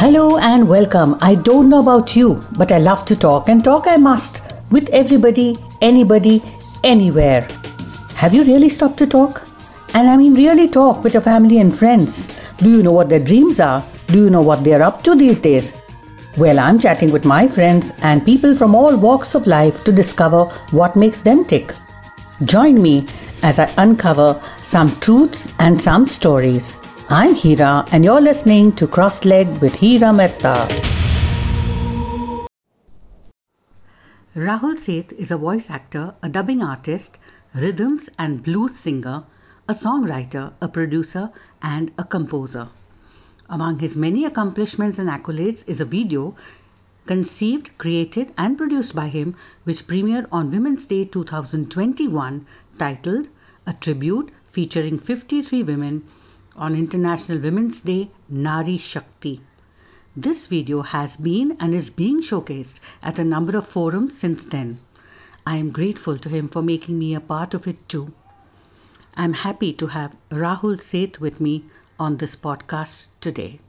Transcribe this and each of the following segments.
Hello and welcome. I don't know about you, but I love to talk and talk I must with everybody, anybody, anywhere. Have you really stopped to talk? And I mean, really talk with your family and friends. Do you know what their dreams are? Do you know what they're up to these days? Well, I'm chatting with my friends and people from all walks of life to discover what makes them tick. Join me as I uncover some truths and some stories. I'm Hira, and you're listening to Cross Leg with Hira Mehta. Rahul Seth is a voice actor, a dubbing artist, rhythms and blues singer, a songwriter, a producer, and a composer. Among his many accomplishments and accolades is a video conceived, created, and produced by him, which premiered on Women's Day 2021, titled A Tribute featuring 53 women on International Women's Day Nari Shakti. This video has been and is being showcased at a number of forums since then. I am grateful to him for making me a part of it too. I'm happy to have Rahul Seth with me on this podcast today.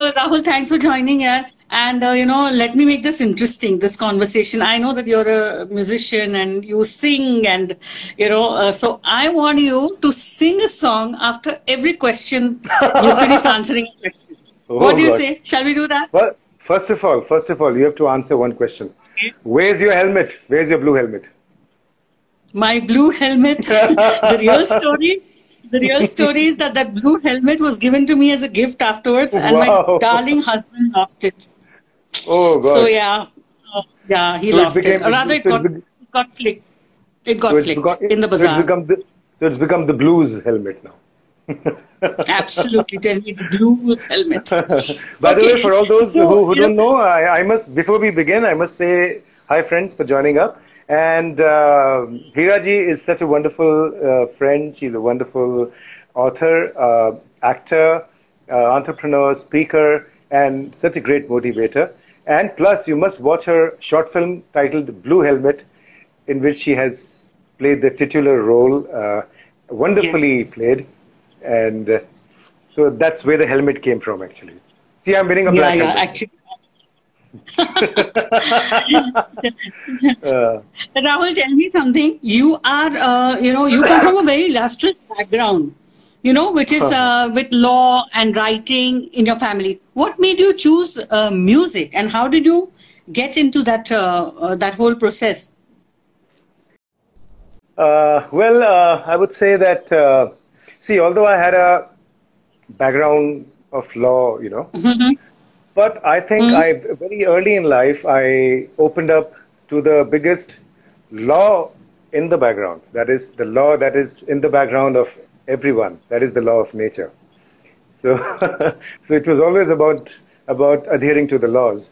Rahul, thanks for joining here. And, uh, you know, let me make this interesting, this conversation. I know that you're a musician and you sing and, you know, uh, so I want you to sing a song after every question you finish answering a question. Oh, what do you God. say? Shall we do that? Well, first of all, first of all, you have to answer one question. Okay. Where's your helmet? Where's your blue helmet? My blue helmet, the real story the real story is that that blue helmet was given to me as a gift afterwards, and wow. my darling husband lost it. Oh God! So yeah, uh, yeah, he so lost it. Became, it. Rather, it, got, it got flicked. It got so flicked become, in the bazaar. So it's, become the, so it's become the blues helmet now. Absolutely, tell me the blues helmet. By okay. the way, for all those so, who, who don't know, I, I must before we begin, I must say hi, friends, for joining up. And uh, Hiraji is such a wonderful uh, friend. She's a wonderful author, uh, actor, uh, entrepreneur, speaker, and such a great motivator. And plus, you must watch her short film titled Blue Helmet, in which she has played the titular role, uh, wonderfully yes. played. And uh, so that's where the helmet came from, actually. See, I'm wearing a black yeah, helmet. Actually, uh. Rahul, tell me something. You are, uh, you know, you come from a very illustrious background, you know, which is uh, with law and writing in your family. What made you choose uh, music, and how did you get into that uh, uh, that whole process? well, I would say that. see, although I had a background of law, you know. Mm-hmm but I think mm. I very early in life I opened up to the biggest law in the background. That is the law that is in the background of everyone. That is the law of nature. So, so it was always about about adhering to the laws.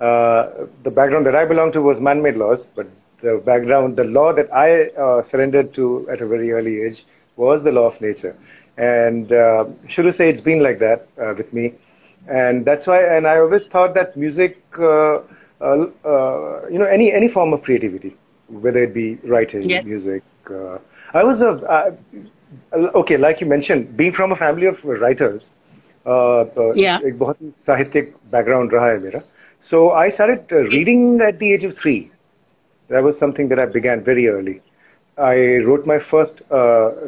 Uh, the background that I belonged to was man-made laws, but the background, the law that I uh, surrendered to at a very early age was the law of nature. And uh, should I say it's been like that uh, with me and that's why. And I always thought that music, uh, uh, uh, you know, any any form of creativity, whether it be writing, yes. music. Uh, I was a okay, like you mentioned, being from a family of writers. yeah. एक बहुत साहित्यिक background रहा है मेरा. So I started reading at the age of three. That was something that I began very early. I wrote my first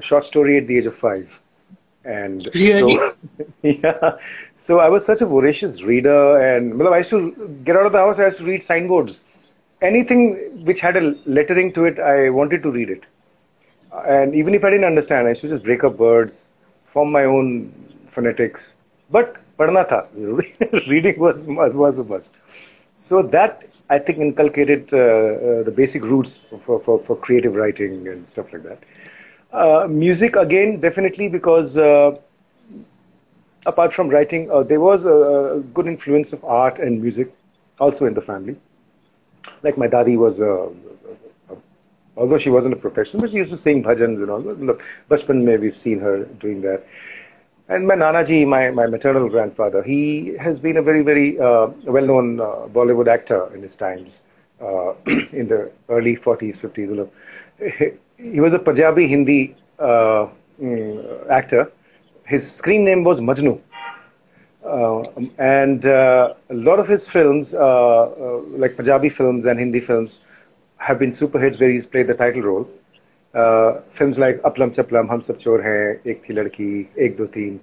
short story at the age of five. And really? so, yeah. So I was such a voracious reader, and well, I used to get out of the house. I used to read signboards. Anything which had a lettering to it, I wanted to read it. And even if I didn't understand, I used to just break up words, form my own phonetics. But padna tha. reading was was a must. So that I think inculcated uh, uh, the basic roots for, for, for creative writing and stuff like that. Uh, music again, definitely because uh, apart from writing, uh, there was a, good influence of art and music also in the family. Like my daddy was, a, although she wasn't a professional, but she used to sing bhajans and all. Look, Bachpan mein we've seen her doing that. And my Nanaji, my, my maternal grandfather, he has been a very, very uh, well-known uh, Bollywood actor in his times, uh, in the early 40s, 50s. He, was a Punjabi Hindi uh, mm, actor his screen name was Majnu. Uh, and uh, a lot of his films, like Punjabi films and Hindi films, have been super hits where he's played the title role. Uh, films like Aplam Chaplam, Hum Sab Chor Hain, Ek Thi Ladki, Ek Do Teen.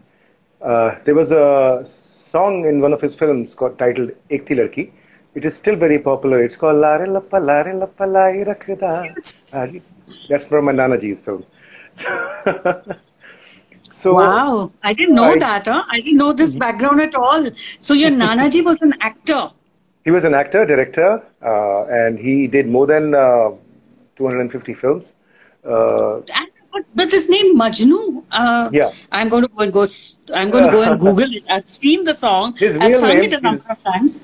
Uh, there was a song in one of his films called, titled Ek Thi Ladki. It is still very popular. It's called Lare Lappa Lare Lappa Lai Rakhda. Uh, That's from my Nanaji's film. so Wow, I didn't know I- that. Huh? I didn't know this background at all. So your Nanaji was an actor. He was an actor, director, uh, and he did more than uh, 250 films. Uh, And, but, but this name Majnu, uh, Yeah. I'm going to go and go. s- I'm going to go and Google it. I've seen the song. His I've sung name it a number of times.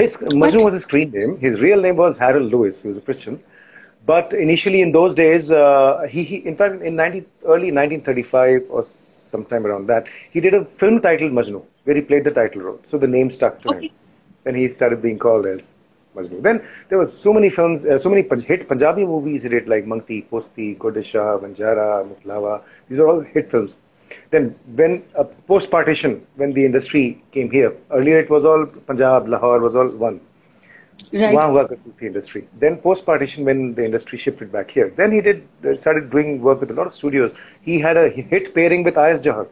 his Majnu was his screen name. His real name was Harold Lewis. He was a Christian. But initially, in those days, uh, he, he in fact in 19, early 1935 or sometime around that, he did a film titled Majnu, where he played the title role. So the name stuck to Okay. him. Then he started being called as Majnu. Then there was so many films, uh, so many hit Punjabi movies he did like Mangti, Posti, Godishah, Vanjara, Mutlava. These are all hit films. Then when uh, post-partition, when the industry came here, earlier it was all Punjab, Lahore was all one. Right. the industry. Then post-partition, when the industry shifted back here, then he did started doing work with a lot of studios. He had a hit pairing with I.S. Johar.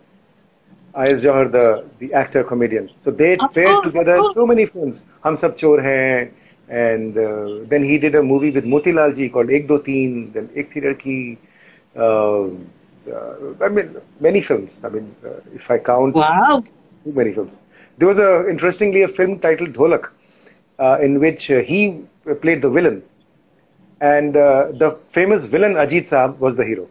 I.S. Johar, the the actor comedian. So they Of paired course, together so many films. Hum Sab Chor Hain, and uh, then he did a movie with Motilal ji called Ek Do Teen, then Ek Thi Ladki. Uh, uh, I mean, many films. I mean, if I count, Wow. too many films. There was a interestingly a film titled Dholak, in which he played the villain, and the famous villain Ajit Saab was the hero.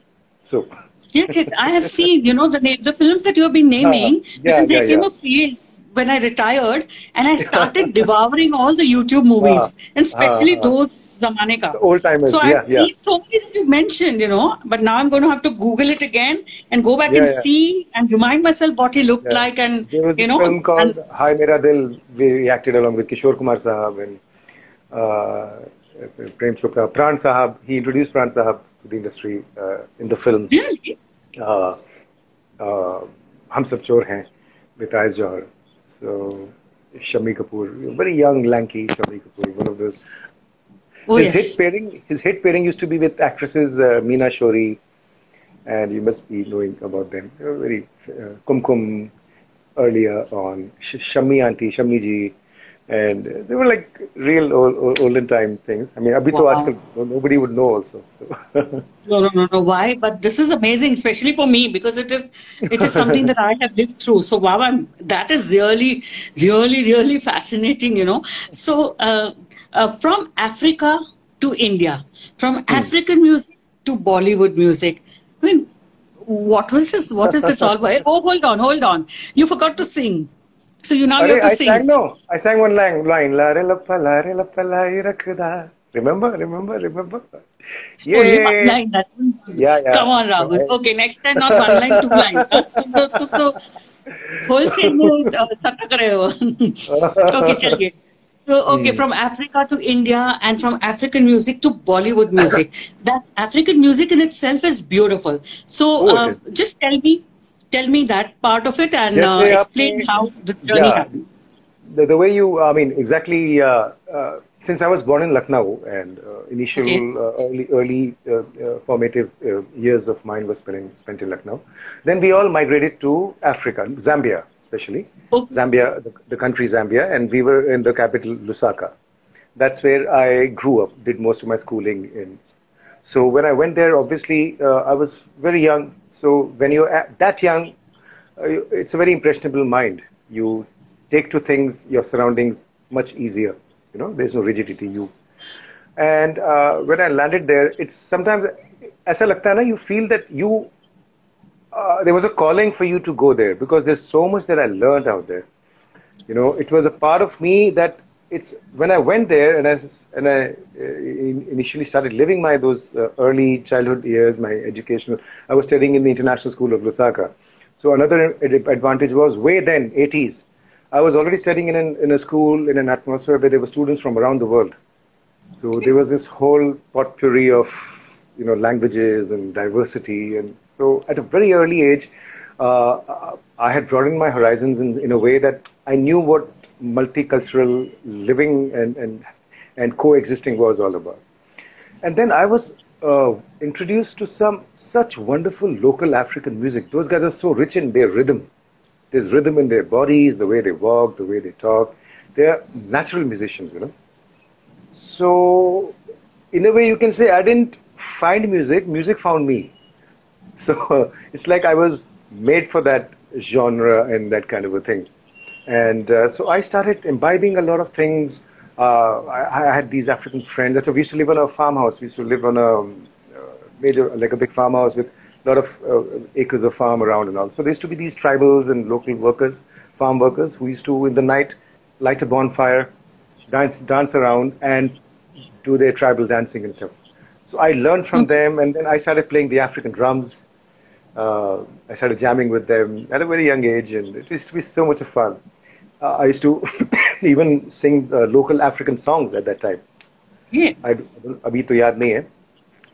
So Yes, yes, I have seen, you know, the name, the films that you have been naming. Uh, yeah, because yeah, there came yeah. a phase when I retired and I started devouring all the YouTube movies, Uh, and especially uh, those zamane ka. The old timers, So I've seen so many that you mentioned, you know, but now I'm going to have to Google it again and go back and see and remind myself what he looked like, and there was you a know, film called and- Hi Mera Dil. he acted along with Kishore Kumar Sahab and uh, Prem Chopra. Pran Sahab. He introduced Pran Sahab the industry uh, in the film. really. uh, uh, Hum Sab Chor Hain with Johar. So, Shami Kapoor, very young, lanky Shami Kapoor, one of those. Oh his yes. hit pairing, his hit pairing used to be with actresses uh, Meena Shorey, and you must be knowing about them. Very uh, Kumkum earlier on, Sh- Shami Auntie, Shami Ji, and they were like real old, old, olden time things. I mean, abhi to Wow. aajkal nobody would know also. No, no, no, no. Why? But this is amazing, especially for me, because it is it is something that I have lived through. So wow, I'm, that is really, really, really fascinating. You know. So uh, uh, from Africa to India, from African music to Bollywood music. I mean, what was this? What is this all about? Oh, hold on, hold on. You forgot to sing. So you now you Arey, have to I sing. sang no. I sang one line. Line. La re la pa la re la pa la i rakhda. Remember? Remember? Remember? Only one Yay! line. That Yeah, yeah. Come on, Rahul. Okay, next time not one line, two line. तुम तो तुम तो wholesale में uh, सट्टा कर रहे हो. okay, चलिए. So okay, from Africa to India and from African music to Bollywood music. that African music in itself is beautiful. So Oh, uh, it just tell me, tell me that part of it and yes, uh, explain how the journey yeah. happened. The, the, way you, I mean, exactly. Uh, uh, since I was born in Lucknow, and uh, initial okay. Uh, early early uh, formative years of mine were spent in, spent in Lucknow. Then we all migrated to Africa, Zambia especially. Okay. Zambia, the, the country Zambia, and we were in the capital Lusaka. That's where I grew up, did most of my schooling in. So when I went there, obviously I was very young, so when you're that young, uh, it's a very impressionable mind. You take to things, your surroundings much easier. You know, there's no rigidity. You and uh, when I landed there, it's sometimes as a laktana, you feel that you uh, there was a calling for you to go there because there's so much that I learned out there. You know, it was a part of me that it's when I went there and I and I uh, initially started living my those uh, early childhood years, my educational. I was studying in the international school of Lusaka. So another advantage was way then 80s. I was already studying in an, in a school in an atmosphere where there were students from around the world. So there was this whole potpourri of you know languages and diversity, and so at a very early age, uh, I had broadened my horizons in, in a way that I knew what multicultural living and, and, and coexisting was all about. And then I was uh, introduced to some such wonderful local African music. Those guys are so rich in their rhythm. There's rhythm in their bodies, the way they walk, the way they talk. They're natural musicians, you know. So, in a way, you can say I didn't find music, music found me. So, it's like I was made for that genre and that kind of a thing. And uh, so I started imbibing a lot of things. Uh, I, I, had these African friends. That's we used to live on a farmhouse. We used to live on a uh, major, like a big farmhouse with a lot of uh, acres of farm around and all. So there used to be these tribals and local workers, farm workers, who used to, in the night, light a bonfire, dance, dance around, and do their tribal dancing and stuff. So I learned from hmm. them, and then I started playing the African drums uh, I started jamming with them at a very young age, and it used to be so much of fun Uh, I used to even sing uh, local African songs at that time. Yeah. I, अभी तो याद नहीं है.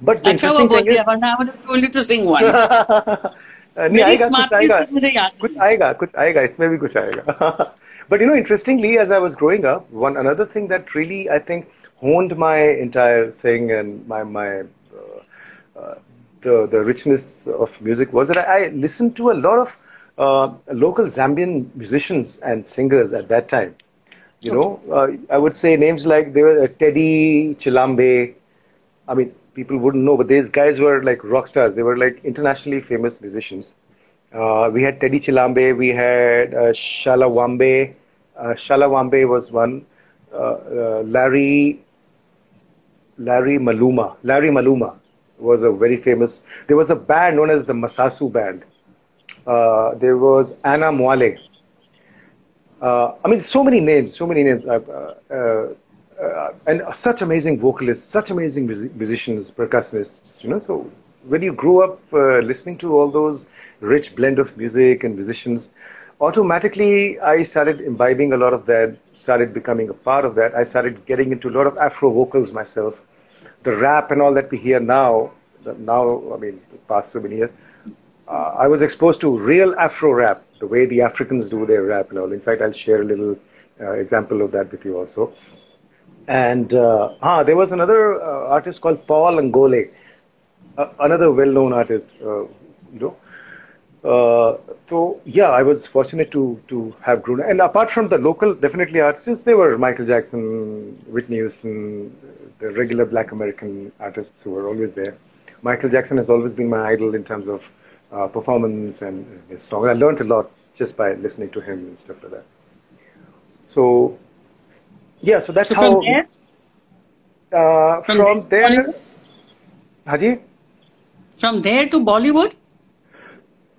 But the interesting thing is, I would have told you to sing one. नहीं आएगा कुछ आएगा कुछ आएगा कुछ आएगा इसमें भी कुछ आएगा but you know interestingly as i was growing up one another thing that really i think honed my entire thing and my my uh, uh, the, the richness of music was that I, I listened to a lot of uh, local Zambian musicians and singers at that time. You okay. know, uh, I would say names like they were uh, Teddy Chilambe. I mean, people wouldn't know, but these guys were like rock stars. They were like internationally famous musicians. Uh, we had Teddy Chilambe, we had uh, Shala Wambe. Uh, Shala Wambe was one. Uh, uh, Larry Larry Maluma. Larry Maluma was a very famous. There was a band known as the Masasu Band. Uh, there was Anna Mwale. Uh, I mean, so many names, so many names, uh, uh, uh, and such amazing vocalists, such amazing musicians, percussionists. You know, so when you grew up listening to all those rich blend of music and musicians, automatically I started imbibing a lot of that. Started becoming a part of that. I started getting into a lot of Afro vocals myself the rap and all that we hear now, now, I mean, past so many years, uh, I was exposed to real Afro rap, the way the Africans do their rap and all. In fact, I'll share a little uh, example of that with you also. And uh, ah, there was another uh, artist called Paul Angole, uh, another well-known artist, uh, you know. So yeah, I was fortunate to to have grown. And apart from the local, definitely artists, there were Michael Jackson, Whitney Houston, the regular Black American artists who were always there. Michael Jackson has always been my idol in terms of uh, performance and his song. I learned a lot just by listening to him and stuff like that. So yeah, so that's so how. From there, uh, from, from there, Haji. From there to Bollywood.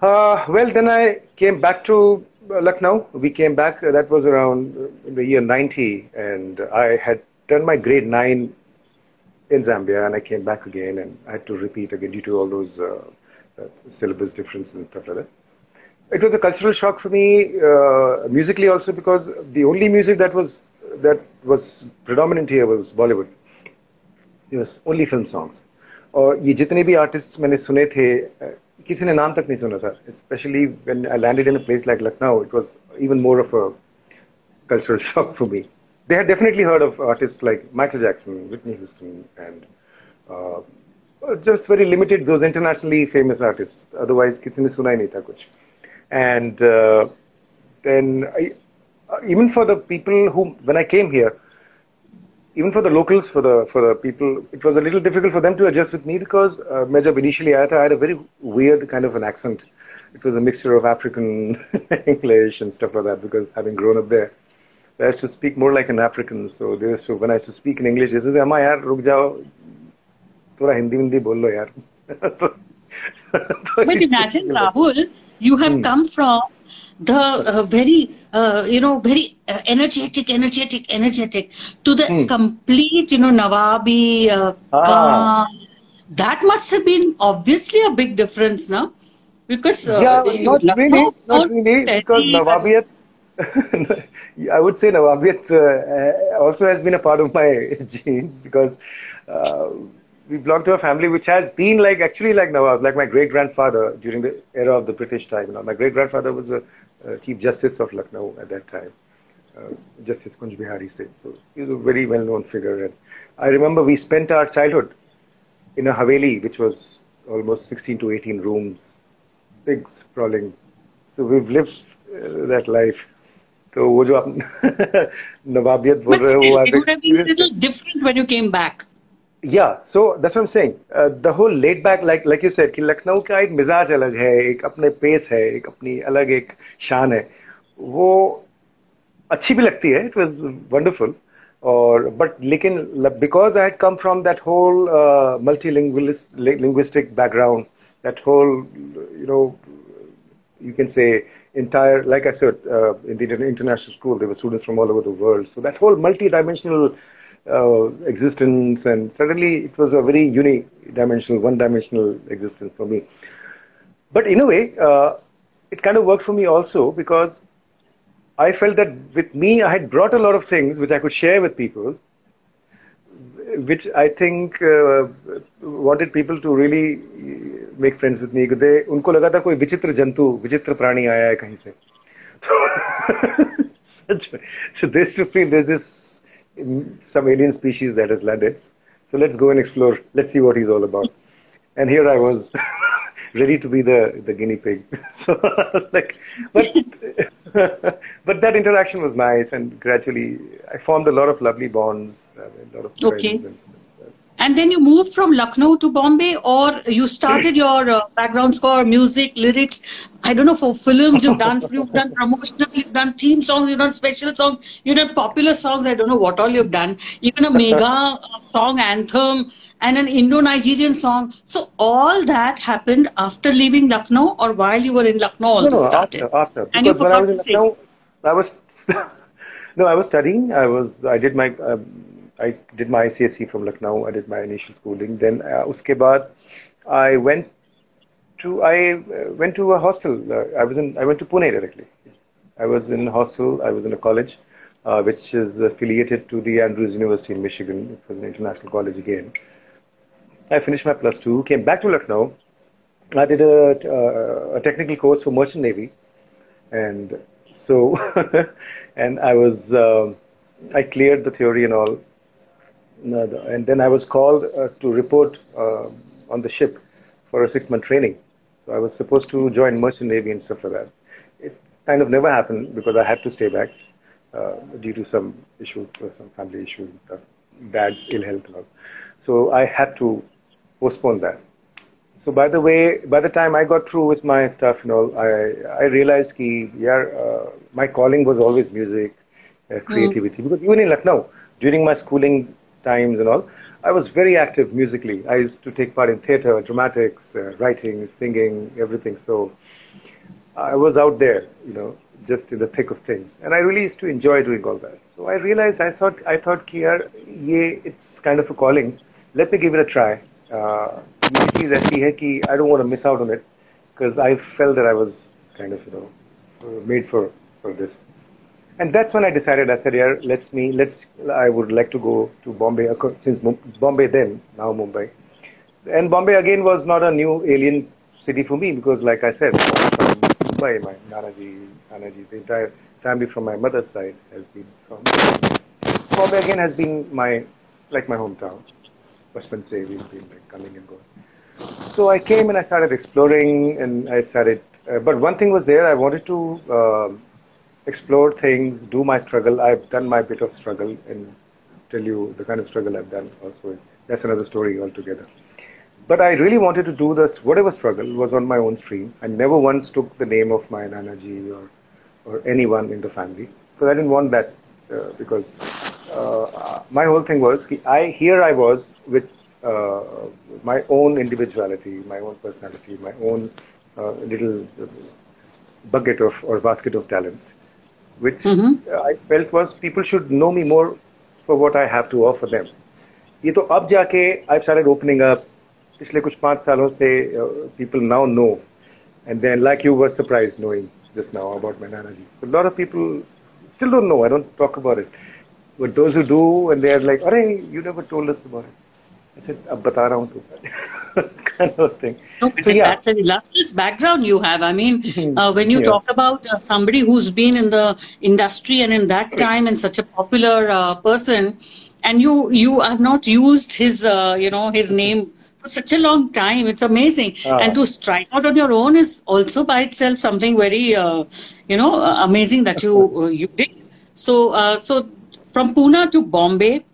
Uh, well, then I came back to uh, Lucknow. We came back. Uh, that was around uh, the year 90, and I had done my grade nine in Zambia, and I came back again, and I had to repeat again due to all those uh, uh, syllabus differences and stuff like that. It was a cultural shock for me, musically also, because the only music that was that was predominant here was Bollywood. It was only film songs. और ये जितने भी artist मैंने सुने थे किसी ने नाम तक नहीं सुना था especially when I landed in a place like Lucknow it was even more of a cultural shock for me they had definitely heard of artists like Michael Jackson Whitney Houston and uh, just very limited those internationally famous artists otherwise किसी ने सुना ही नहीं था कुछ and uh, then I, even for the people who when I came here even for the locals, for the for the people, it was a little difficult for them to adjust with me because uh, मैं जब initially आया था, I had a very weird kind of an accent. It was a mixture of African English and stuff like that because having grown up there, I used to speak more like an African. So they used to, when I used to speak in English, they said, "अम्मा यार रुक जाओ, थोड़ा हिंदी हिंदी बोल लो यार." But imagine Rahul, you have hmm. come from the uh, very uh, you know very uh, energetic energetic energetic to the hmm. complete you know nawabi uh, ah. that must have been obviously a big difference now because uh, yeah not really not really because nawabiyat I would say Nawabiyat uh, also has been a part of my genes because we belong to a family which has been like actually like Nawab, like my great grandfather during the era of the British time. You know, my great grandfather was a, a, Chief Justice of Lucknow at that time, uh, Justice Kunj Bihari Singh. So he was a very well-known figure. And I remember we spent our childhood in a haveli, which was almost 16 to 18 rooms, big, sprawling. So we've lived uh, that life. तो वो जो आप नवाबियत बोल रहे हो वो it would have been a little different when you came back yeah so that's what i'm saying uh, the whole laid back like like you said कि लखनऊ का एक मिजाज अलग है एक अपने पेस है एक अपनी अलग एक शान है वो अच्छी भी लगती है इट वाज वंडरफुल और बट लेकिन because I had come from that whole multi linguistic background that whole you know you can say entire like i said uh, in the international school there were students from all over the world so that whole multi-dimensional uh, existence, and suddenly it was a very unidimensional, one-dimensional existence for me. But in a way, uh, it kind of worked for me also because I felt that with me, I had brought a lot of things which I could share with people, which I think uh, wanted people to really make friends with me. They, उनको लगा था कोई विचित्र जंतु विचित्र प्राणी आया है कहीं से. so they used to feel there's this some alien species that has landed. So let's go and explore. Let's see what he's all about. And here I was, ready to be the, the guinea pig. so like, but, but that interaction was nice, and gradually I formed a lot of lovely bonds, uh, a lot of friends. Okay. And, and then you moved from Lucknow to Bombay, or you started your uh, background score, music, lyrics. I don't know for films you've done, you've done promotional, you've done theme songs, you've done special songs, you've done popular songs. I don't know what all you've done. Even a mega uh, song anthem and an Indo-Nigerian song. So all that happened after leaving Lucknow, or while you were in Lucknow. All no, no, started. after, after. And because when I was in Lucknow, I was no, I was studying. I was I did my. Um, I did my ICSE from Lucknow. I did my initial schooling. Then uh, baad, I went to I uh, went to a hostel. Uh, I was in I went to Pune directly. I was in a hostel. I was in a college, uh, which is affiliated to the Andrews University in Michigan. It was an international college again. I finished my plus two. Came back to Lucknow. I did a, uh, a technical course for merchant navy, and so and I was um, I cleared the theory and all and then I was called uh, to report uh, on the ship for a six-month training. So I was supposed to join merchant navy and stuff like that. It kind of never happened because I had to stay back uh, due to some issues, some family issues, dad's ill health and all. So I had to postpone that. So by the way, by the time I got through with my stuff and all, I I realized that yeah, uh, my calling was always music, uh, creativity. Mm. Because even in Lucknow, during my schooling times and all, I was very active musically. I used to take part in theater, dramatics, uh, writing, singing, everything. So I was out there, you know, just in the thick of things. And I really used to enjoy doing all that. So I realized, I thought, I thought, Kiar, yeah, it's kind of a calling. Let me give it a try. Uh, I don't want to miss out on it because I felt that I was kind of, you know, made for, for this and that's when I decided. I said, "Yeah, let's me let's. I would like to go to Bombay since Bombay then now Mumbai, and Bombay again was not a new alien city for me because, like I said, from Mumbai, my Nanaji, Nanaji, the entire family from my mother's side has been from Bombay. Again has been my like my hometown. We've been like coming and going. So I came and I started exploring, and I started. Uh, but one thing was there. I wanted to. Uh, explore things, do my struggle. I've done my bit of struggle and tell you the kind of struggle I've done also. That's another story altogether. But I really wanted to do this, whatever struggle was on my own stream. I never once took the name of my Nanaji or, or anyone in the family because I didn't want that uh, because uh, my whole thing was I here I was with uh, my own individuality, my own personality, my own uh, little bucket of or basket of talents which mm-hmm. I felt was people should know me more for what I have to offer them. ये तो अब जाके I've started opening up. पिछले कुछ पांच सालों से people now know, and then like you were surprised knowing just now about my Nana ji. A lot of people still don't know. I don't talk about it, but those who do, and they're like, "Arey, you never told us about it." I said, अब बता रहा हूँ तो kind of thing. No, So, yeah. that's an illustrious background you have. I mean, uh, when you Yeah. talk about uh, somebody who's been in the industry and in that time and such a popular uh, person, and you you have not used his uh, you know his name for such a long time, it's amazing. Ah. And to strike out on your own is also by itself something very uh, you know uh, amazing that you uh, you did. So uh, so from Pune to Bombay.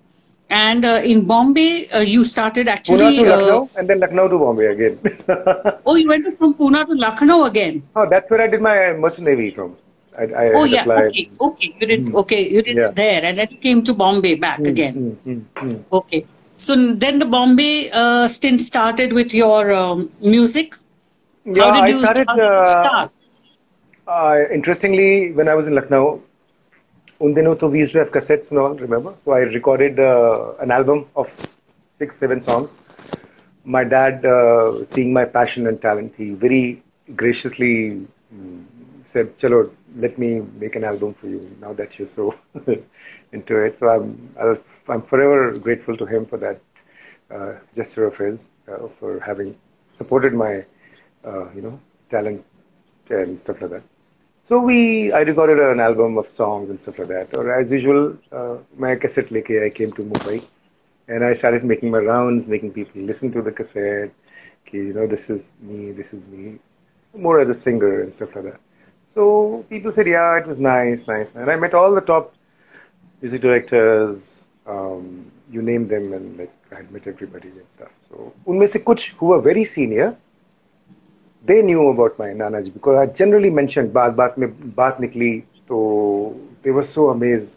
And uh, in Bombay, uh, you started actually. Pune to uh, Lucknow and then Lucknow to Bombay again. Oh, you went from Pune to Lucknow again. oh, that's where I did my merchant navy from. I, I Oh, yeah. applied. Okay. Okay. You did. Okay. You did Yeah. there, and then you came to Bombay back again. Mm, mm, mm. Okay. So then the Bombay uh, stint started with your um, music. Yeah, how did I you started. how uh, start? Uh, interestingly, when I was in Lucknow, un dino to we used to have cassettes all, remember? So I recorded uh, an album of six, seven songs. My dad, uh, seeing my passion and talent, he very graciously mm, said, Chalo, let me make an album for you now that you're so into it. So I'm, I'll, I'm forever grateful to him for that uh, gesture of his, for having supported my, you know, talent and stuff like that. So we, I recorded an album of songs and stuff like that. Or as usual, uh, my cassette leke I came to Mumbai, and I started making my rounds, making people listen to the cassette. Okay, you know, this is me, this is me, more as a singer and stuff like that. So people said, yeah, it was nice, nice. And I met all the top music directors, um, you name them, and like I met everybody and stuff. So unme se kuch who were very senior they knew about my Nanaji because I generally mentioned baat baat mein baat nikli. So they were so amazed.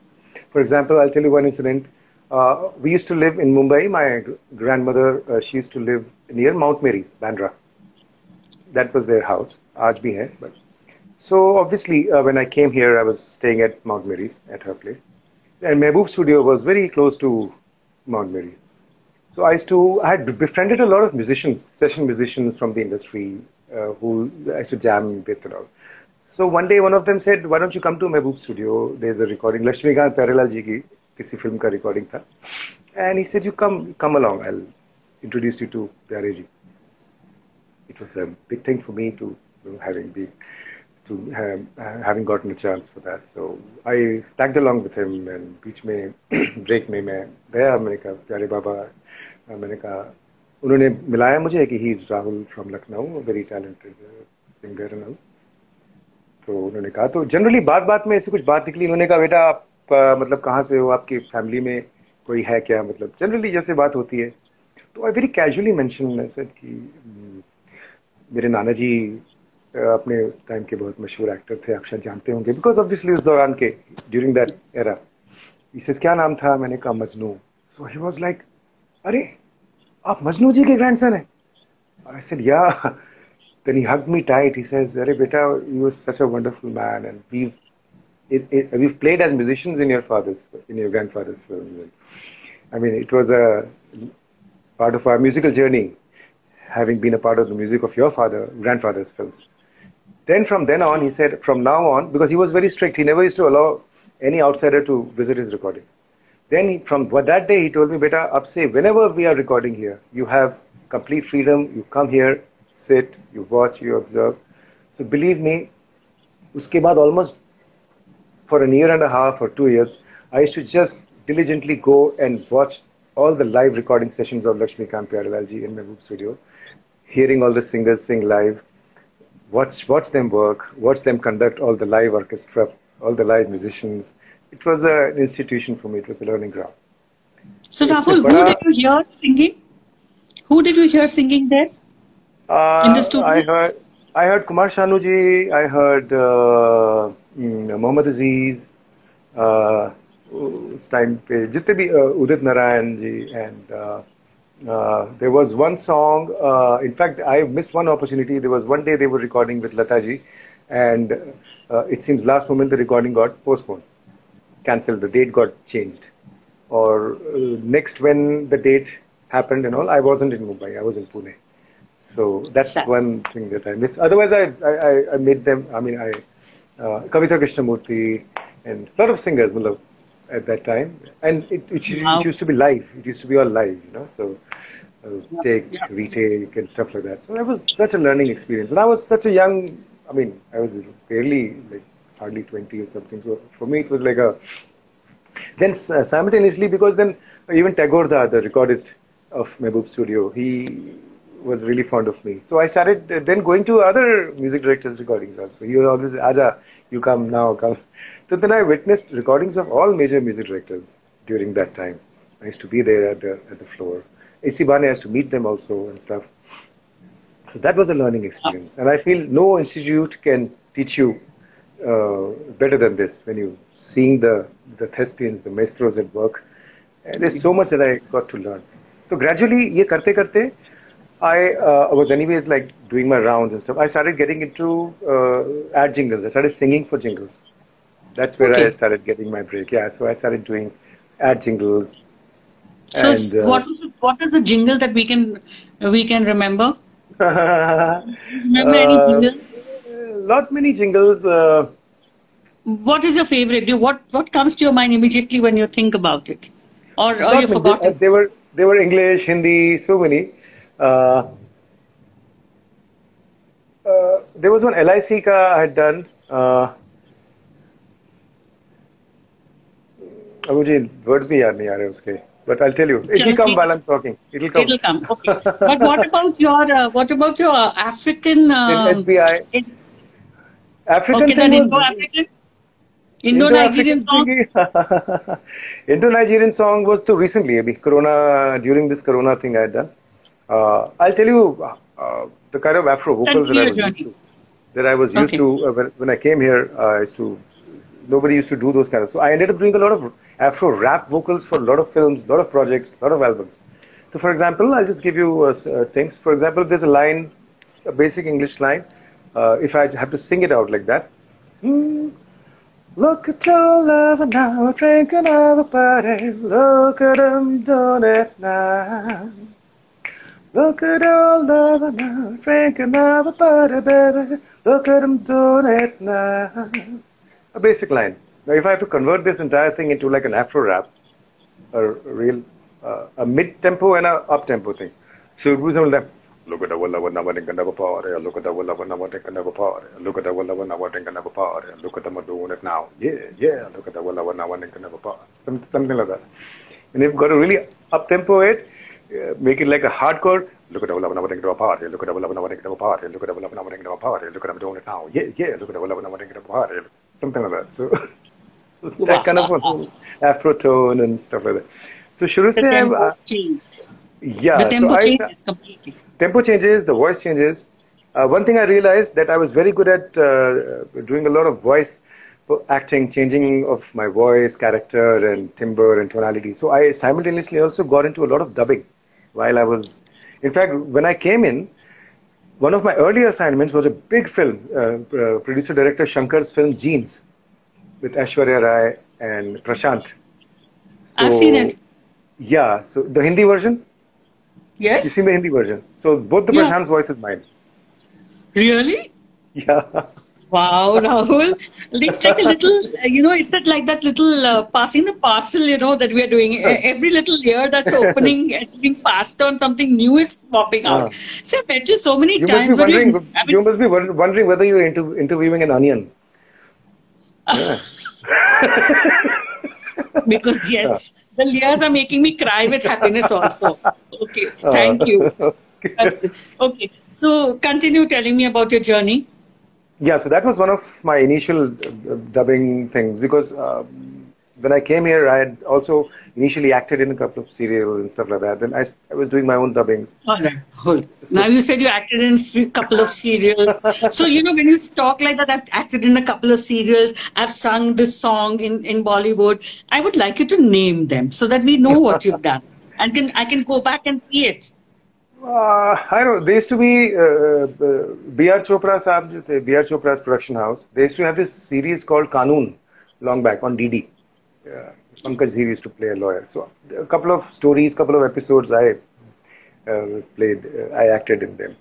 For example, I'll tell you one incident. Uh, we used to live in Mumbai. My grandmother, uh, she used to live near Mount Mary's, Bandra. That was their house. Aaj bhi hai. So obviously, uh, when I came here, I was staying at Mount Mary's, at her place. And Mehboob Studio was very close to Mount Mary's. So I used to, I had befriended a lot of musicians, session musicians from the industry, uh, who used to jam with and all. So one day one of them said, why don't you come to Mehboob studio? There's a recording. Lakshmikant Pyarelal ji ki किसी film का recording था he said, you come along, i'll introduce you to प्यारे ji It was a big thing for me to having been to having gotten a chance for that so i tagged along with him and beach mein break mein main gaya maine kaha pyare baba मैंने कहा उन्होंने मिलाया मुझे कि he is Rahul from Lucknow very talented singer and तो उन्होंने कहा तो जनरली बात बात में ऐसी कुछ बात निकली उन्होंने कहा बेटा आप अ, मतलब कहाँ से हो आपकी फैमिली में कोई है क्या? मतलब जनरली जैसे बात होती है। तो I very casually mention said कि हम्म, मेरे नाना जी अपने टाइम के बहुत मशहूर एक्टर थे आप शायद जानते होंगे। बिकॉज़ ऑब्वियसली उस दौरान के ड्यूरिंग दैट एरा इसे क्या नाम था? मैंने कहा Majnu. So he was like अरे आप मजनू जी के ग्रैंडसन हैं I said, yeah. Then he hugged me tight. He says, Arey beta, you were such a wonderful man, and we've it, it, we've played as musicians in your father's, in your grandfather's films. And, I mean, it was a part of our musical journey, having been a part of the music of your father, grandfather's films. Then from then on, he said, from now on, because he was very strict, he never used to allow any outsider to visit his recordings. Then he, from that day, he told me, Beta, up say, whenever we are recording here, you have complete freedom. You come here, sit, you watch, you observe. So believe me, uske baad almost for a an year and a half or two years, I used to just diligently go and watch all the live recording sessions of Lakshmikant Pyarelalji in my studio, hearing all the singers sing live, watch, watch them work, watch them conduct all the live orchestra, all the live musicians, it was an institution for me. It was a learning ground. So, Rahul, who did you hear singing? Who did you hear singing there? Uh, in the uh, studio? I heard, I heard Kumar Sanuji, I heard uh, mm, Mohammad Aziz, uh, uh, Udit Narayan ji, and भी Udit there was one song uh, in fact i missed one opportunity there was one day they were recording with lata ji and uh, it seems last moment the recording got postponed cancelled, the date got changed. Or uh, next, when the date happened and all, I wasn't in Mumbai, I was in Pune. So that's one thing that I missed. Otherwise, I, I, I made them, I mean, I, uh, Krishnamurti and a lot of singers Malab, at that time. And it, it, it, used to be live, it used to be all live, you know. So uh, take, yeah. retake, and stuff like that. So that was such a learning experience. And I was such a young, I mean, I was barely like hardly 20 or something. So for me, it was like a. Then uh, simultaneously, because then even Tagore, the, the recordist of Mehboob Studio, he was really fond of me. So I started uh, then going to other music directors' recordings also. He was always, Aja, you come now, come. So then I witnessed recordings of all major music directors during that time. I used to be there at the, at the floor. AC used to meet them also and stuff. So that was a learning experience. And I feel no institute can teach you uh, better than this when you seeing the, the thespians, the maestros at work. And there's so much that I got to learn. So gradually, ye karte karte, I uh, was anyways like doing my rounds and stuff. I started getting into uh, ad jingles. I started singing for jingles. That's where I started getting my break. Yeah, so I started doing ad jingles. So and, uh, what was the, what is the jingle that we can we can remember? Remember any Uh, jingle? lot many jingles. Uh, What is your favorite? Do what what comes to your mind immediately when you think about it, or or lot you many. forgot Uh, it? They were they were English, Hindi, so many. Uh, uh, there was one LIC ka I had done. Uh, अब मुझे words भी याद नहीं आ रहे उसके but I'll tell you it'll चलो, come ठीक while I'm talking it'll come It'll come. Okay. But what about your uh, what about your uh, African? in Um, SBI in- African okay, then Indo-African, Indo-Nigerian song. song. Indo-Nigerian song was too recently, abhi, Corona during this Corona thing I had done. Uh, I'll tell you uh, the kind of Afro vocals that I was used to. That I was used Okay. to uh, when, when I came here. Uh, I used to nobody used to do those kind of. So I ended up doing a lot of Afro rap vocals for a lot of films, a lot of projects, a lot of albums. So, for example, I'll just give you uh, uh, things. For example, there's a line, a basic English line. Uh, if I have to sing it out like that. Hmm. Look at your lover now, drinking of a party. Look at him doing it now. Look at your lover now, drinking of a party, baby. Look at him doing it now. A basic line. Now, if I have to convert this entire thing into like an Afro rap, a real, uh, a mid-tempo and a up-tempo thing. So it was something like, look at the walla walla walla never party, look at the walla walla walla never party, look at the walla walla walla never party, look at them doing it now, yeah, yeah, look at the walla walla walla never party, Some- something like that. And if you've got to really up-tempo it, uh, make it like a hardcore, look at the walla walla never party, look at the walla walla never party, look at the walla walla never party, look at them doing it now, yeah, yeah, look at the walla walla never party, something like that. So that kind of a Afro tone and stuff like that. So shuru The se, I'm, tempo uh, changes. yeah, The tempo so I, changes completely. Tempo changes, the voice changes. Uh, one thing I realized that I was very good at uh, doing a lot of voice acting, changing of my voice, character, and timbre and tonality. So I simultaneously also got into a lot of dubbing while I was. In fact, when I came in, one of my earlier assignments was a big film, uh, uh, producer director Shankar's film Jeans, with Aishwarya Rai and Prashant. I've seen it. Yeah, so the Hindi version. Yes. You've seen the Hindi version? So both the Yeah. Prashant's voice is mine. Really? Yeah. Wow, Rahul. It's like a little, uh, you know, it's that like that little uh, passing the parcel, you know, that we are doing. Every little year that's opening, it's being passed on, something new is popping out. Ah. So I met you so many You times. but you- I mean, you must be wondering whether you're inter- interviewing an onion. Yeah. because yes, the layers are making me cry with happiness also. Okay, Uh, thank you. okay. Okay, so continue telling me about your journey. Yeah, so that was one of my initial dubbing things because um, when I came here, I had also initially acted in a couple of serials and stuff like that. Then I, I was doing my own dubbing. All right, hold. Now you said you acted in a couple of serials. So you know when you talk like that, I've acted in a couple of serials. I've sung this song in in Bollywood. I would like you to name them so that we know what you've done, and can I can go back and see it. Uh, I don't know. There used to be uh, uh, B.R. Chopra Saab, the B.R. Chopra's production house. They used to have this series called Kanoon long back on DD uh, Pankaj Dheer used to play a lawyer. So a couple of stories, couple of episodes I uh, played, uh, I acted in them.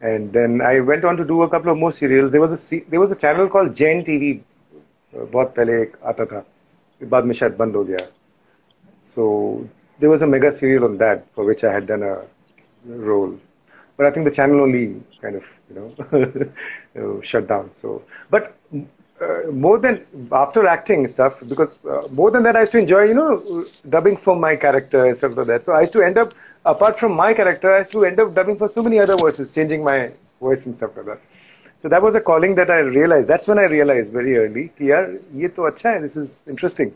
And then I went on to do a couple of more serials. There was a there was a channel called Jain TV. बहुत पहले एक आता था बाद में शायद बंद हो गया so there was a mega serial on that for which I had done a role but I think the channel only kind of you know uh, shut down. So, but uh, more than after acting stuff because uh, more than that I used to enjoy you know dubbing for my character and stuff like that. So I used to end up apart from my character, I used to end up dubbing for so many other voices, changing my voice and stuff like that. So that was a calling that I realized. That's when I realized very early, yeah, this is interesting.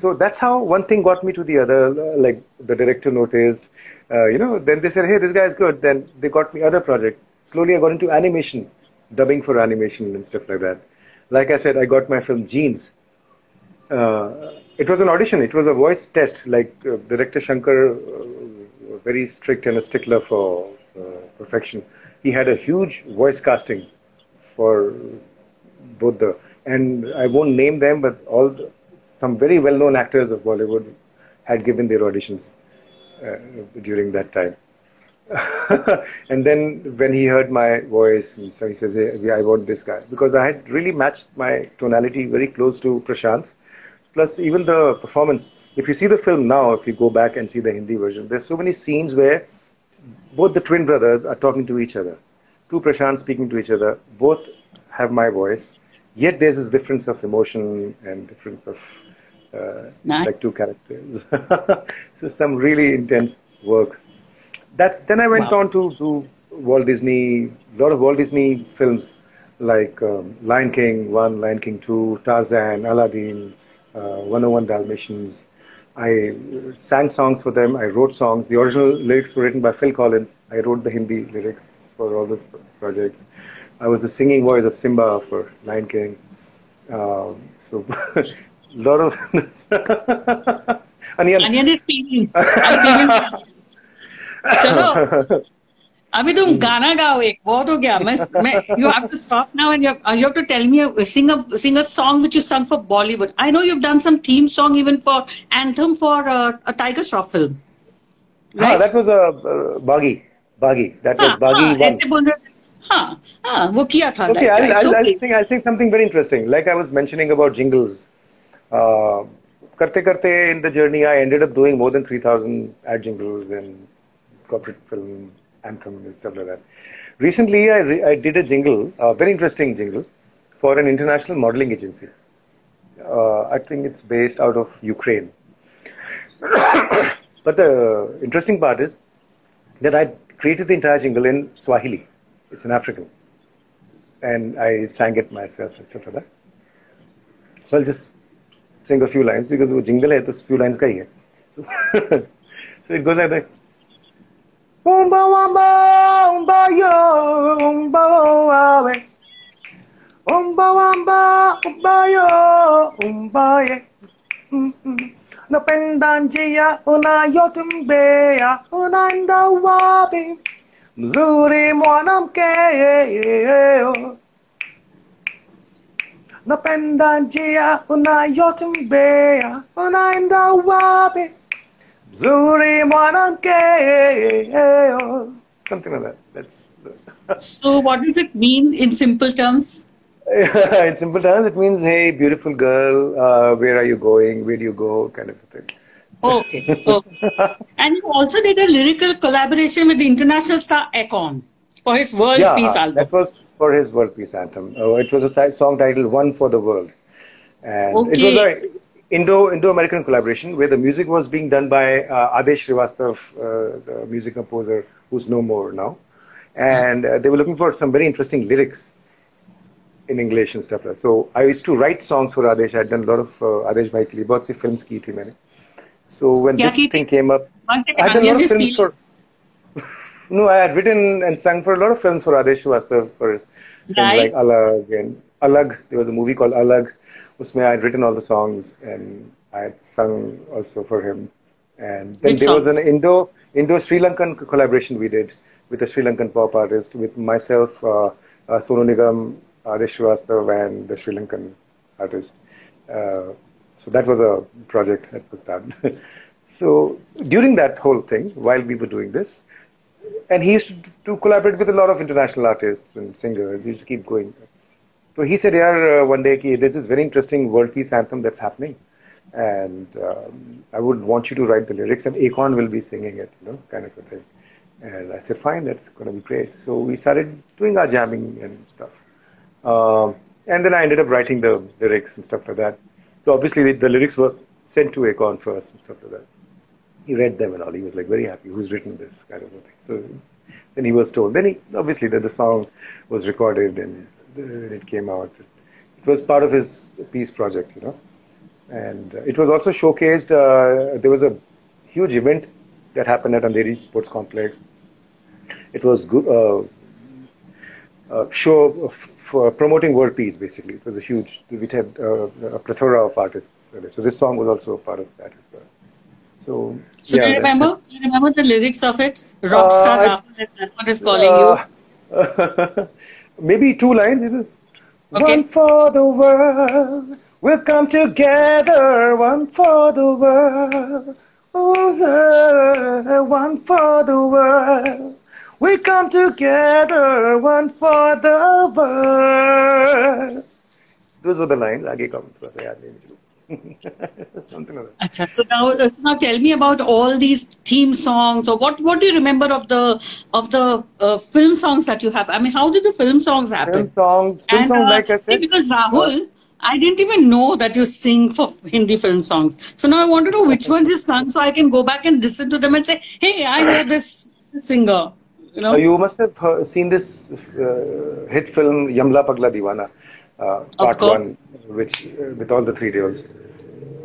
So that's how one thing got me to the other. Uh, like the director noticed, uh, you know. Then they said, hey, this guy is good. Then they got me other projects. Slowly I got into animation, dubbing for animation and stuff like that. Like I said, I got my film Jeans. Uh, it was an audition. It was a voice test. Like uh, director Shankar, uh, very strict and a stickler for uh, perfection. He had a huge voice casting for both the and I won't name them, but all the, some very well-known actors of Bollywood had given their auditions uh, during that time. and then when he heard my voice, so he says, hey, "I want this guy," because I had really matched my tonality very close to Prashant's. Plus, even the performance. If you see the film now, if you go back and see the Hindi version, there's so many scenes where both the twin brothers are talking to each other two Prashant speaking to each other, both have my voice, yet there's this difference of emotion and difference of uh, nice. like two characters. so some really intense work. That's then I went wow. on to do Walt Disney, a lot of Walt Disney films like um, Lion King 1, Lion King 2, Tarzan, Aladdin, uh, 101 Dalmatians. I sang songs for them. I wrote songs. The original lyrics were written by Phil Collins. I wrote the Hindi lyrics for all those projects. I was the singing voice of Simba for Lion King. Um, so a lot of Onion. Onion is speaking. चलो। अभी तुम गाना गाओ एक बहुत हो गया। मैं मैं you have to stop now and you have to tell me sing a sing a song which you sung for Bollywood I know you have done some theme song even for anthem for a Tiger Shroff film हाँ that was a Baaghi Baaghi that was बागी one ऐसे बोल रहे हाँ वो किया था okay करते करते journey I ended up doing more than 3000 ad jingles and corporate film anthem and stuff like that. Recently, I, re- I did a jingle, a very interesting jingle, for an international modeling agency. Uh, I think it's based out of Ukraine. but the interesting part is that I created the entire jingle in Swahili. It's an African. And I sang it myself and stuff like that. So I'll just sing a few lines because the jingle hai, a few lines ka hai. So, so it goes like that. Umba wamba, umba yo, umba wawe. Umba wamba, umba yo, umba ye. Mm-hmm. Napendanjia una yotumbea una indawabi mzuri mwanamke napenda njia unayotumbea unaenda wapi mzuri mwanamke something like that that's so what does it mean in simple terms in simple terms, it means, hey, beautiful girl, uh, where are you going? Where do you go? Kind of thing. Okay. okay. and you also did a lyrical collaboration with the international star Akon for his World yeah, Peace album. That was for his World Peace anthem. Uh, it was a song titled One for the World. And okay. it was a Indo Indo American collaboration where the music was being done by uh, Adesh Srivastav, uh, the music composer who's no more now, and uh, they were looking for some very interesting lyrics in English and stuff like that. So I used to write songs for Adesh. I had done a lot of uh, Adesh bhai ke liye bahut films ki thi maine. So when yeah, this thing came up, I had done a lot of films for. no, I had written and sung for a lot of films for Adesh Srivastav for right. like Alag and Alag. There was a movie called Alag Usme I had written all the songs and I had sung also for him. And then Which there song? was an Indo Indo Sri Lankan collaboration we did with a Sri Lankan pop artist with myself, uh, uh, Sonu Nigam, Adesh Srivastav and the Sri Lankan artist. Uh, so that was a project that was done. so during that whole thing, while we were doing this, and he used to, to, collaborate with a lot of international artists and singers. He used to keep going. So he said, "Yeah, uh, one day, ki, this is very interesting world peace anthem that's happening. and um, I would want you to write the lyrics, and Akon will be singing it, you know, kind of a thing. And I said, fine, that's going to be great. So we started doing our jamming and stuff. Um, and then I ended up writing the lyrics and stuff like that. So obviously the, lyrics were sent to Akon first and stuff like that. He read them and all. He was like very happy. Who's written this kind of thing? So then he was told. Then he obviously that the song was recorded and it came out. It was part of his peace project, you know. And uh, it was also showcased. Uh, there was a huge event that happened at Andheri Sports Complex. It was good, uh, uh, show for promoting world peace. Basically, it was a huge. We had uh, a plethora of artists. So this song was also a part of that as well. So, so yeah, do you remember? Do you remember the lyrics of it? Rockstar Uh, Rahul, that's what is calling you. Uh, maybe two lines. Is it? Okay. One for the world, we'll come together. One for the world, oh, yeah. one for the world. We come together, one for the world. Those were the lines. आगे come थोड़ा सा याद नहीं मुझे. Something like that. Acha, so now, uh, now tell me about all these theme songs, or what? What do you remember of the of the uh, film songs that you have? I mean, how did the film songs happen? Film songs, film And, songs uh, like I said. because Rahul, I didn't even know that you sing for Hindi film songs. So now I want to know which ones you sung, so I can go back and listen to them and say, "Hey, I know this singer." You know, Uh, you must have uh, seen this uh, hit film Yamla Pagla Diwana, uh, part course. one, which with all the three Deols.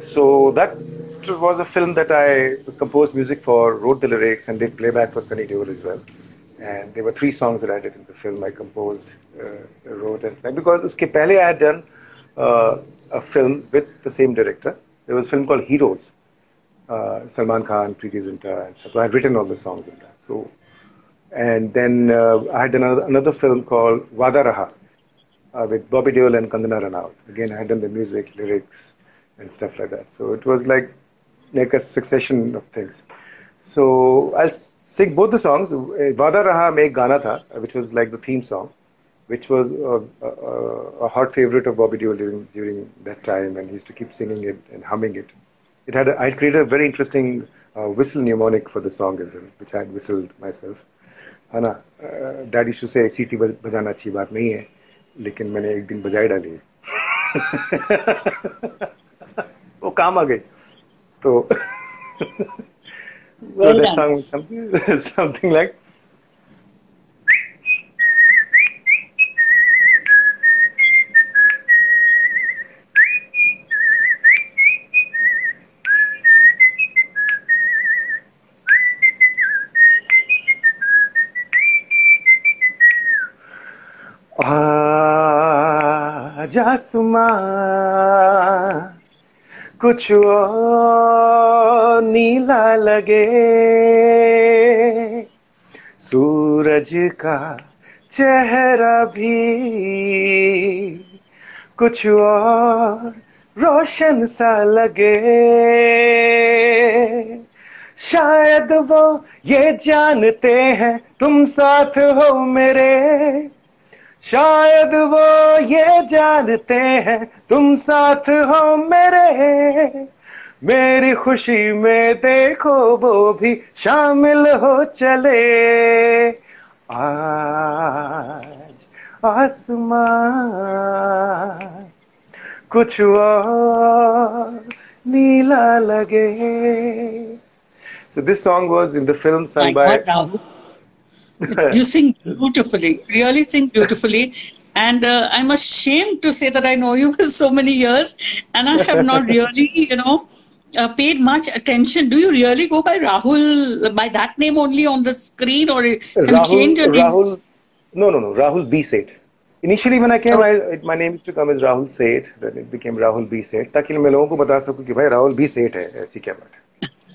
So that was a film that I composed music for, wrote the lyrics, and did playback for Sunny Deol as well. And there were three songs that I did in the film. I composed, uh, wrote, and because uske pehle I had done uh, a film with the same director. There was a film called Heroes. Uh, Salman Khan, Preity Zinta, and. So I had written all the songs in that. So and then uh, I had another, another film called Vada Raha uh, with Bobby Deol and Kandana Ranaut. Again, I had done the music, lyrics, and stuff like that. So it was like like a succession of things. So I'll sing both the songs. Uh, Vada Raha में एक गाना था, uh, which was like the theme song, which was a, a, a hot favorite of Bobby Deol during during that time, and he used to keep singing it and humming it. It had a, I created a very interesting uh, whistle mnemonic for the song as well, which I had whistled myself. है ना daddy शू से सीटी बजाना अच्छी बात नहीं है लेकिन मैंने एक दिन बजाई डाली। वो काम आ गए तो समथिंग तो लाइक आजा सुमा कुछ और नीला लगे। सूरज का चेहरा भी कुछ और रोशन सा लगे। शायद वो ये जानते हैं, तुम साथ हो मेरे। शायद वो ये जानते हैं तुम साथ हो मेरे। मेरी खुशी में देखो वो भी शामिल हो चले। आज आसमान कुछ और नीला लगे। So this song was in the film sung by. you sing beautifully, really sing beautifully. And uh, I'm ashamed to say that I know you for so many years, and I have not really, you know, uh, paid much attention. Do you really go by Rahul by that name only on the screen, or have you changed your name? Rahul, no, no, no, Rahul B. Seth. Initially, when I came, I, it- my name used to come as Rahul Seth. Then it became Rahul B. Seth. ताकि मैं लोगों को बता सकूं कि भाई Rahul B सेठ है ऐसी क्या बात है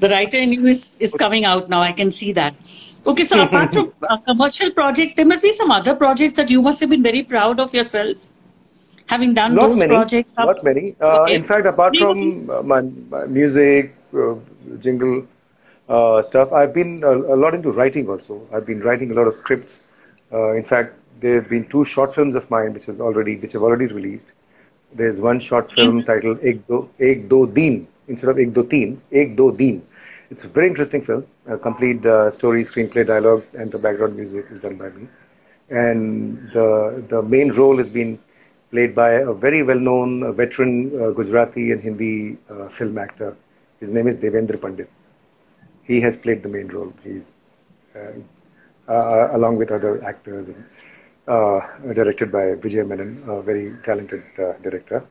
the writer in you is, is coming out now. I can see that. Okay, so apart from uh, commercial projects, there must be some other projects that you must have been very proud of yourself, having done not those many, projects. Not many. Uh, Okay. In fact, apart from uh, my, my music, uh, jingle uh, stuff, I've been a, a lot into writing also. I've been writing a lot of scripts. Uh, in fact, there have been two short films of mine which has already which have already released. There's one short film titled Ek Do, Ek Do Deen instead of Ek Do Teen, Ek Do Deen. It's a very interesting film. A complete uh, story, screenplay, dialogues, and the background music is done by me. And the the main role has been played by a very well-known veteran uh, Gujarati and Hindi uh, film actor. His name is Devendra Pandit. He has played the main role. He's uh, uh, along with other actors and directed by Vijay Menon, a very talented uh, director.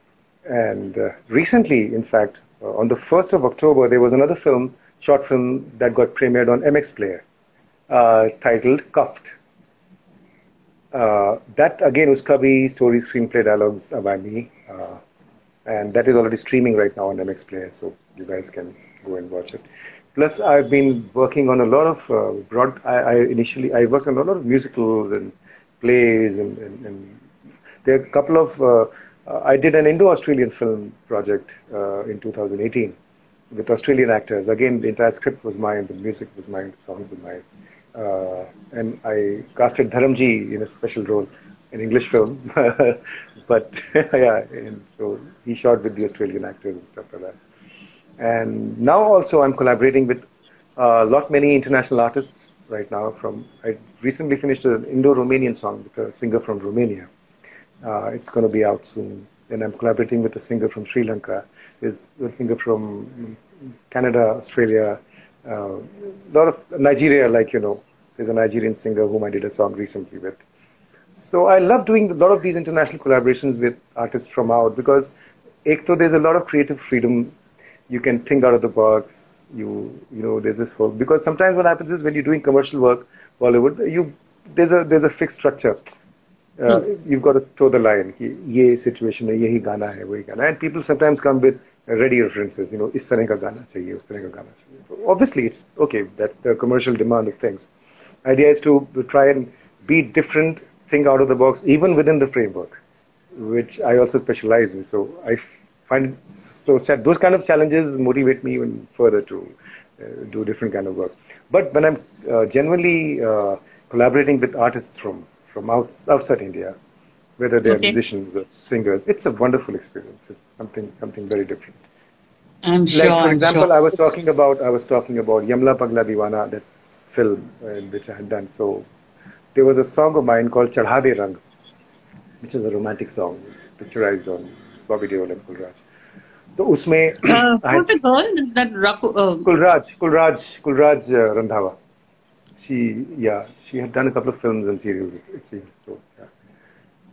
And uh, recently, in fact, uh, on the 1st of October, there was another film, short film that got premiered on MX Player, uh, titled Cuffed. Uh, that again was Kabi, story, screenplay, dialogues by me. Uh, and that is already streaming right now on MX Player, so you guys can go and watch it. Plus, I've been working on a lot of uh, broad. I, I initially I worked on a lot of musicals and plays, and, and, and there are a couple of. Uh, uh, I did an Indo-Australian film project uh, in 2018 with Australian actors. Again, the entire script was mine, the music was mine, the songs were mine, uh, and I casted Dharamji in a special role, an English film. but yeah, and so he shot with the Australian actors and stuff like that. And now also I'm collaborating with a lot many international artists right now. From I recently finished an Indo-Romanian song with a singer from Romania. Uh, it's going to be out soon. And I'm collaborating with a singer from Sri Lanka. There's a singer from Canada, Australia, a uh, lot of Nigeria. Like you know, there's a Nigerian singer whom I did a song recently with. So I love doing a lot of these international collaborations with artists from out because, ek there's a lot of creative freedom you can think out of the box you you know there's this work. Because sometimes what happens is when you're doing commercial work Bollywood you there's a there's a fixed structure. Uh, mm. you've got to toe the line. Ye situation hai yehi gana hai wahi gana and people sometimes come with ready references you know is tarah ka gana chahiye us tarah ka gana chahiye. Obviously it's okay that's the commercial demand of things. Idea is to try and be different think out of the box even within the framework which I also specialize in. So I find so those kind of challenges motivate me even further to uh, do different kind of work. But when I'm uh, genuinely uh, collaborating with artists from from outs- outside India, whether they're Okay. musicians or singers, it's a wonderful experience. It's something something very different. I'm Like sure. for example, sure. I was talking about I was talking about Yamla Pagla Diwana, that film uh, which I had done. So there was a song of mine called Chadha De Rang, which is a romantic song picturized on Bobby Deol and Kulraj So usme Uh, I who's the girl that Raku, uh, Kulraj, Kulraj, Kulraj uh, Randhawa. She, yeah, she had done a couple of films and serials, it seems. So, yeah.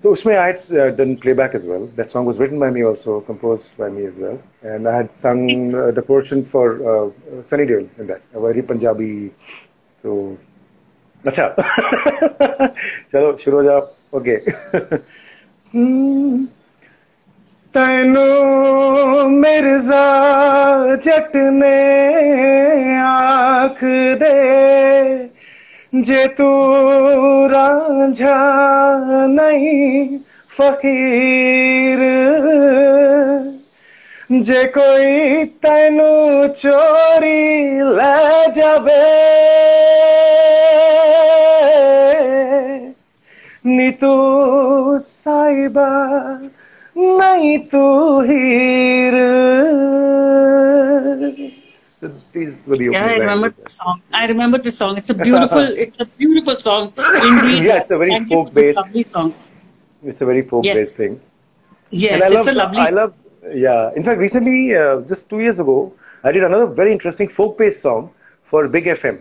So Usme I had uh, done playback as well. That song was written by me also, composed by me as well. And I had sung uh, the portion for uh, Sunny Deol in that, a very Punjabi. So, अच्छा चलो शुरू हो जाओ okay तनु मिर्ज़ा जट ने आख दे, जे तू राझा नहीं फकीर। जे कोई तैनु चोरी ले जावे, नी तू साहिबा नहीं तू yeah, I remember the song. I remember the song. It's a beautiful, it's a beautiful song. Indeed, yeah, it's a very folk based. Lovely song. It's a very folk-based thing. Yes, and I it's love, a lovely. I love. Yeah. In fact, recently, uh, just two years ago, I did another very interesting folk based song for Big FM,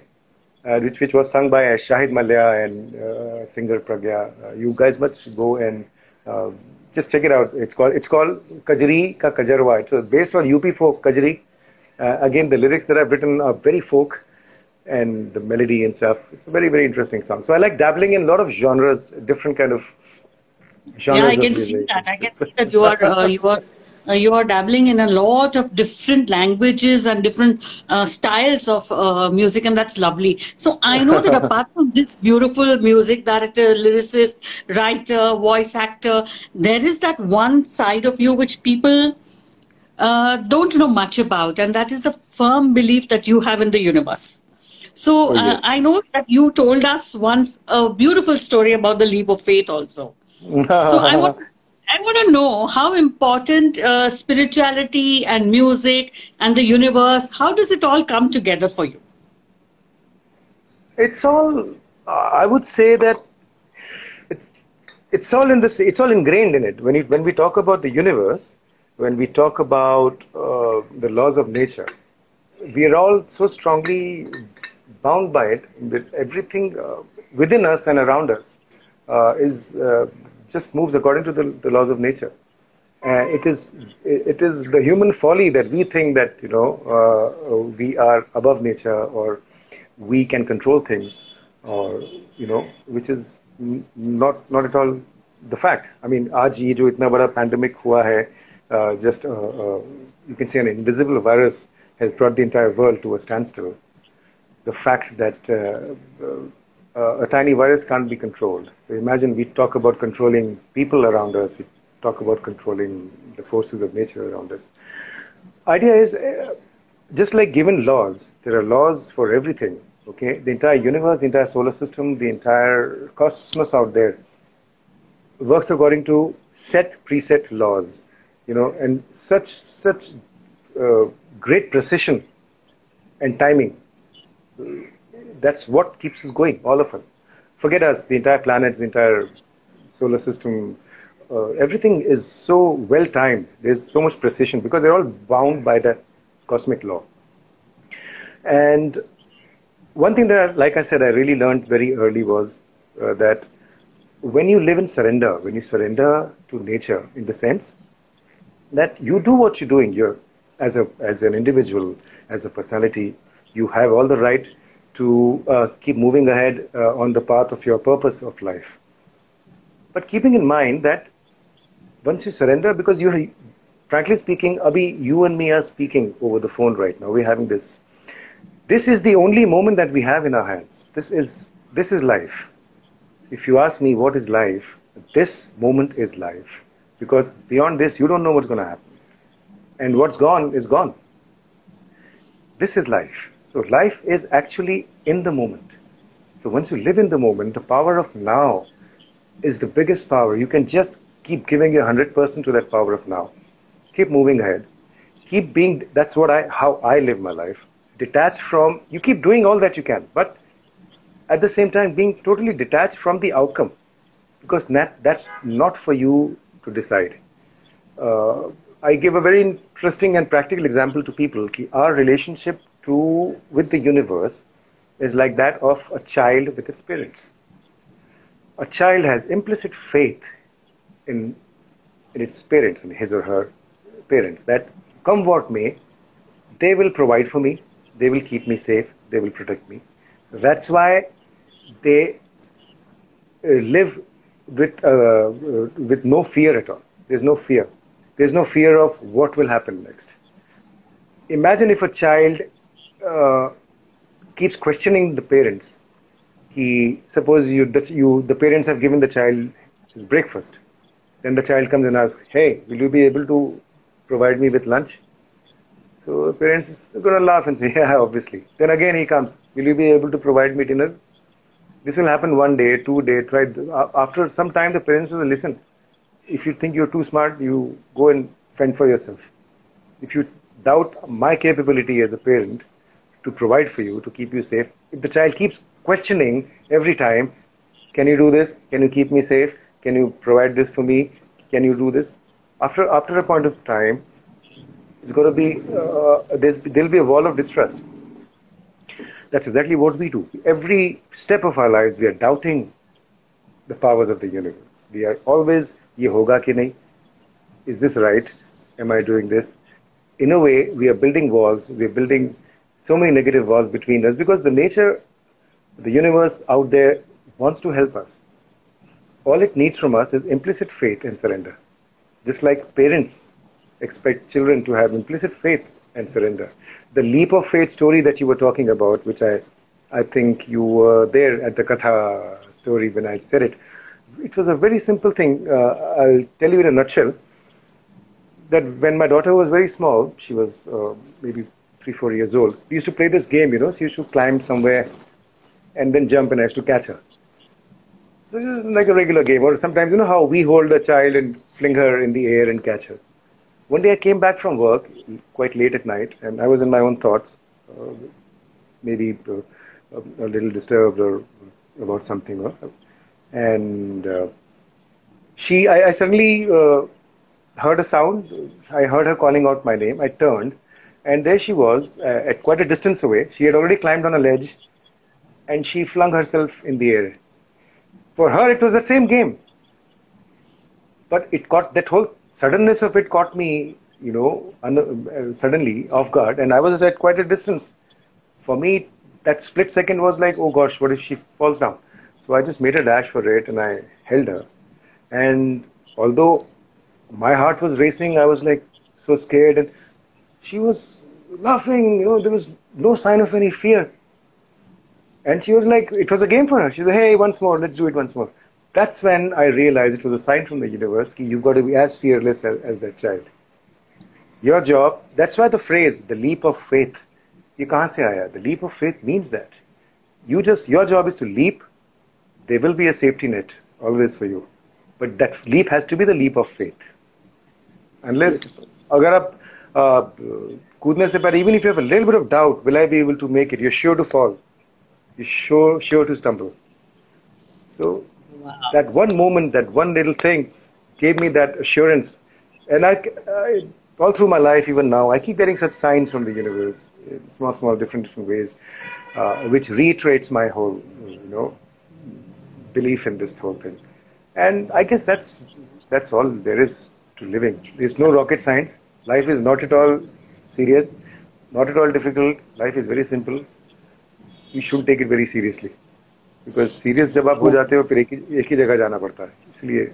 uh, which which was sung by uh, Shahid Mallya and singer Pragya. you guys must go and just check it out. It's called it's called Kajri Ka Kajarwa. It's uh, based on UP folk Kajri. Uh, again, the lyrics that I've written are very folk, and the melody and stuff. It's a very very interesting song. So I like dabbling in a lot of genres, different kind of genres yeah, I can see that. I can see that you are uh, you are uh, you are dabbling in a lot of different languages and different uh, styles of uh, music, and that's lovely. So I know that apart from this beautiful music director, lyricist, writer, voice actor, there is that one side of you which people uh, don't know much about, and that is the firm belief that you have in the universe. So Oh, uh, yes. I know that you told us once a beautiful story about the leap of faith also. So I want, I want to know how important uh, spirituality and music and the universe. How does it all come together for you? It's all. Uh, I would say that it's it's all in this. It's all ingrained in it. When it, when we talk about the universe, when we talk about uh, the laws of nature, we are all so strongly bound by it. That everything uh, within us and around us uh, is uh, just moves according to the, the laws of nature. Uh, it is it is the human folly that we think that you know uh, we are above nature or we can control things or you know which is n- not not at all the fact i mean आज ये जो इतना बड़ा pandemic हुआ है uh, just uh, uh, you can say an invisible virus has brought the entire world to a standstill the fact that uh, a tiny virus can't be controlled. So imagine we talk about controlling people around us, we talk about controlling the forces of nature around us. Idea is uh, just like given laws, there are laws for everything. Okay, the entire universe, the entire solar system, the entire cosmos out there works according to set preset laws. You know, and such such uh, great precision and timing that's what keeps us going, all of us. Forget us, the entire planet, the entire solar system, uh, everything is so well timed. There's so much precision because they're all bound by that cosmic law. And one thing that, like I said, I really learned very early was uh, that when you live in surrender, when you surrender to nature, in the sense that you do what you're doing, you're as a as an individual, as a personality, you have all the right to uh, keep moving ahead uh, on the path of your purpose of life. But keeping in mind that once you surrender, because you, frankly speaking, Abhi, you and me are speaking over the phone right now. We're having this. This is the only moment that we have in our hands. This is this is life. If you ask me what is life, this moment is life. Because beyond this, you don't know what's going to happen. And what's gone is gone. This is life. So life is actually in the moment. So once you live in the moment, the power of now is the biggest power. You can just keep giving your 100% to that power of now. Keep moving ahead. Keep being, that's what I, how I live my life. Detached from, you keep doing all that you can, but at the same time being totally detached from the outcome because that, that's not for you to decide. Uh, I give a very interesting and practical example to people. Our relationship to with the universe is like that of a child with its parents. A child has implicit faith in in its parents, in his or her parents, that come what may, they will provide for me, they will keep me safe, they will protect me. That's why they uh, live with uh, uh, with no fear at all. There's no fear. There's no fear of what will happen next. Imagine if a child uh, keeps questioning the parents. He suppose you that you the parents have given the child his breakfast. Then the child comes and asks, "Hey, will you be able to provide me with lunch?" So parents are to laugh and say, "Yeah, obviously." Then again he comes, "Will you be able to provide me dinner?" This will happen one day, two day, try. After some time, the parents will listen. If you think you're too smart, you go and fend for yourself. If you doubt my capability as a parent to provide for you, to keep you safe, if the child keeps questioning every time, can you do this? Can you keep me safe? Can you provide this for me? Can you do this? After after a point of time, it's going to be uh, there'll be a wall of distrust. That's exactly what we do. Every step of our lives, we are doubting the powers of the universe. We are always, ye hoga ki nahi? Is this right? Am I doing this? In a way, we are building walls. We are building so many negative walls between us because the nature, the universe out there wants to help us. all it needs from us is implicit faith and surrender. Just like parents expect children to have implicit faith and surrender. The leap of faith story that you were talking about, which I, I think you were there at the Katha story when I said it, it was a very simple thing. Uh, I'll tell you in a nutshell that when my daughter was very small, she was uh, maybe three, four years old, we used to play this game, you know, she used to climb somewhere and then jump and I used to catch her. This is like a regular game. Or sometimes, you know how we hold a child and fling her in the air and catch her. One day I came back from work quite late at night and I was in my own thoughts, uh, maybe uh, a little disturbed or about something. And uh, she, I, I suddenly uh, heard a sound. I heard her calling out my name. I turned and there she was uh, at quite a distance away. She had already climbed on a ledge and she flung herself in the air. For her, it was that same game. But it caught that whole suddenness of it caught me, you know, un- uh, suddenly off guard, and I was at quite a distance. For me, that split second was like, oh gosh, what if she falls down? So I just made a dash for it and I held her. And although my heart was racing, I was like so scared, and she was laughing, you know, there was no sign of any fear. And she was like, it was a game for her. She said, hey, once more, let's do it once more. That's when I realized it was a sign from the universe you've got to be as fearless as, as that child. Your job, that's why the phrase, the leap of faith, you can't say aaya. The leap of faith means that. You just, your job is to leap. There will be a safety net always for you. But that leap has to be the leap of faith. Unless, अगर आप uh, goodness but even if you have a little bit of doubt, will I be able to make it? You're sure to fall. You're sure, sure to stumble. So wow. that one moment, that one little thing gave me that assurance. And I, I, all through my life, even now, I keep getting such signs from the universe, small, small, different, different ways, uh, which reiterates my whole, you know, belief in this whole thing. And I guess that's, that's all there is to living. There's no rocket science Life is not at all serious, not at all difficult. Life is very simple you should take it very seriously because serious जब आप हो जाते हो फिर एक ही एक ही जगह जाना पड़ता है इसलिए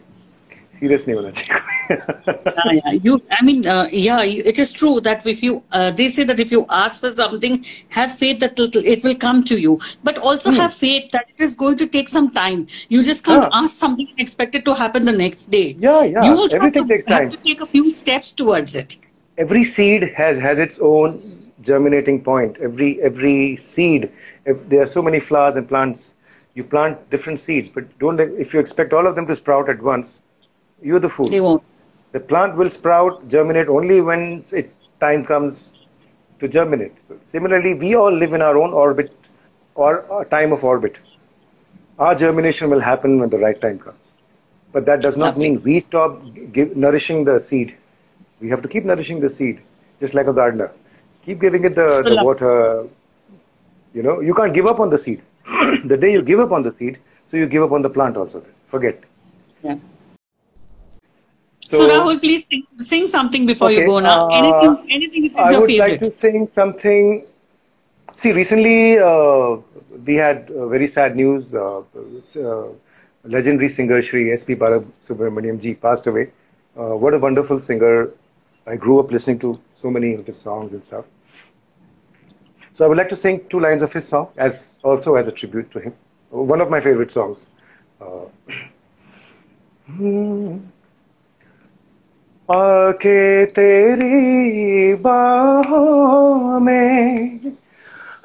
serious नहीं होना चाहिए yeah, yeah. You, I mean, uh, yeah, it is true that if you, uh, they say that if you ask for something, have faith that it will come to you, but also hmm. have faith that it is going to take some time. You just can't yeah. ask something and expect it to happen the next day. Yeah, yeah. You also Everything have, to, takes time. have to take a few steps towards it. Every seed has has its own germinating point. Every every seed if there are so many flowers and plants, you plant different seeds, but don't if you expect all of them to sprout at once, you're the fool. They won't. The plant will sprout, germinate only when it time comes to germinate. So similarly, we all live in our own orbit or time of orbit. Our germination will happen when the right time comes. But that does not mean we stop give, nourishing the seed. We have to keep nourishing the seed, just like a gardener. Keep giving it the, the water, you know, you can't give up on the seed. the day you give up on the seed, so you give up on the plant also. Forget. Yeah. So, so Rahul, please sing, sing something before okay, you go now. Uh, anything, anything is I your would like to sing something. See, recently uh, we had uh, very sad news. Uh, uh, legendary singer Shri S.P. Balasubramaniam ji passed away. Uh, what a wonderful singer. I grew up listening to so many of his songs and stuff. So I would like to sing two lines of his song as also as a tribute to him. One of my favorite songs. आके तेरी बाहों में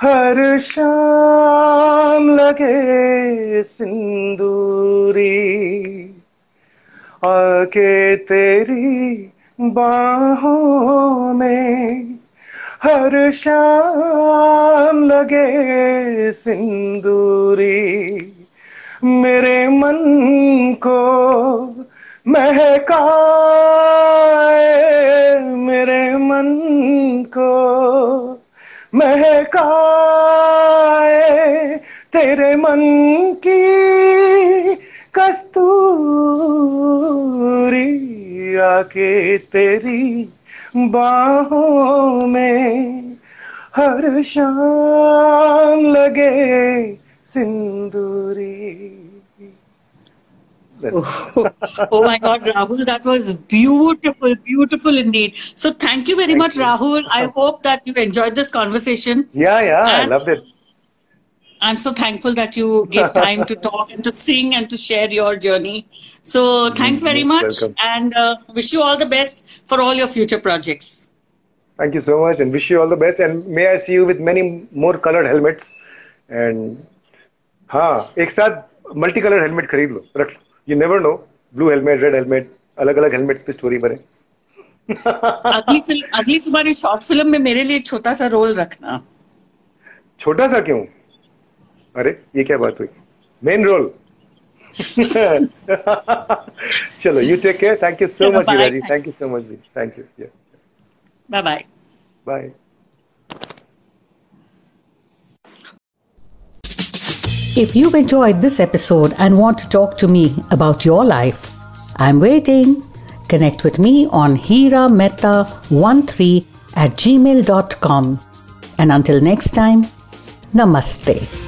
हर शाम लगे सिंदूरी। आके तेरी बाहों में हर शाम लगे सिंदूरी। मेरे मन को महकाए महकाए तेरे मन की कस्तूरी आके तेरी बाहों में हर शाम लगे सिंदूरी। oh, oh my God, Rahul, that was beautiful, beautiful indeed. So thank you very Thank much, you. Rahul. I hope that you enjoyed this conversation. Yeah, yeah, I And- loved it. I'm so thankful that you gave time to talk and to sing and to share your journey. So thanks very You're much welcome. and uh, wish you all the best for all your future projects. Thank you so much and wish you all the best. And may I see you with many more colored helmets. And हाँ एक साथ multi colour helmet खरीद लो रख लो you never know blue helmet red helmet अलग अलग helmet पे story बने। अगली फ़िल्म अगली तुम्हारी शॉर्ट फ़िल्म में मेरे लिए छोटा सा रोल रखना। छोटा सा क्यों? अरे ये क्या बात हुई? मेन रोल चलो you take care thank you so much ji thank you so much ji thank you bye bye bye If you've enjoyed this episode and want to talk to me about your life, I'm waiting. Connect with me on hirametta13 at gmail.com. And until next time, namaste.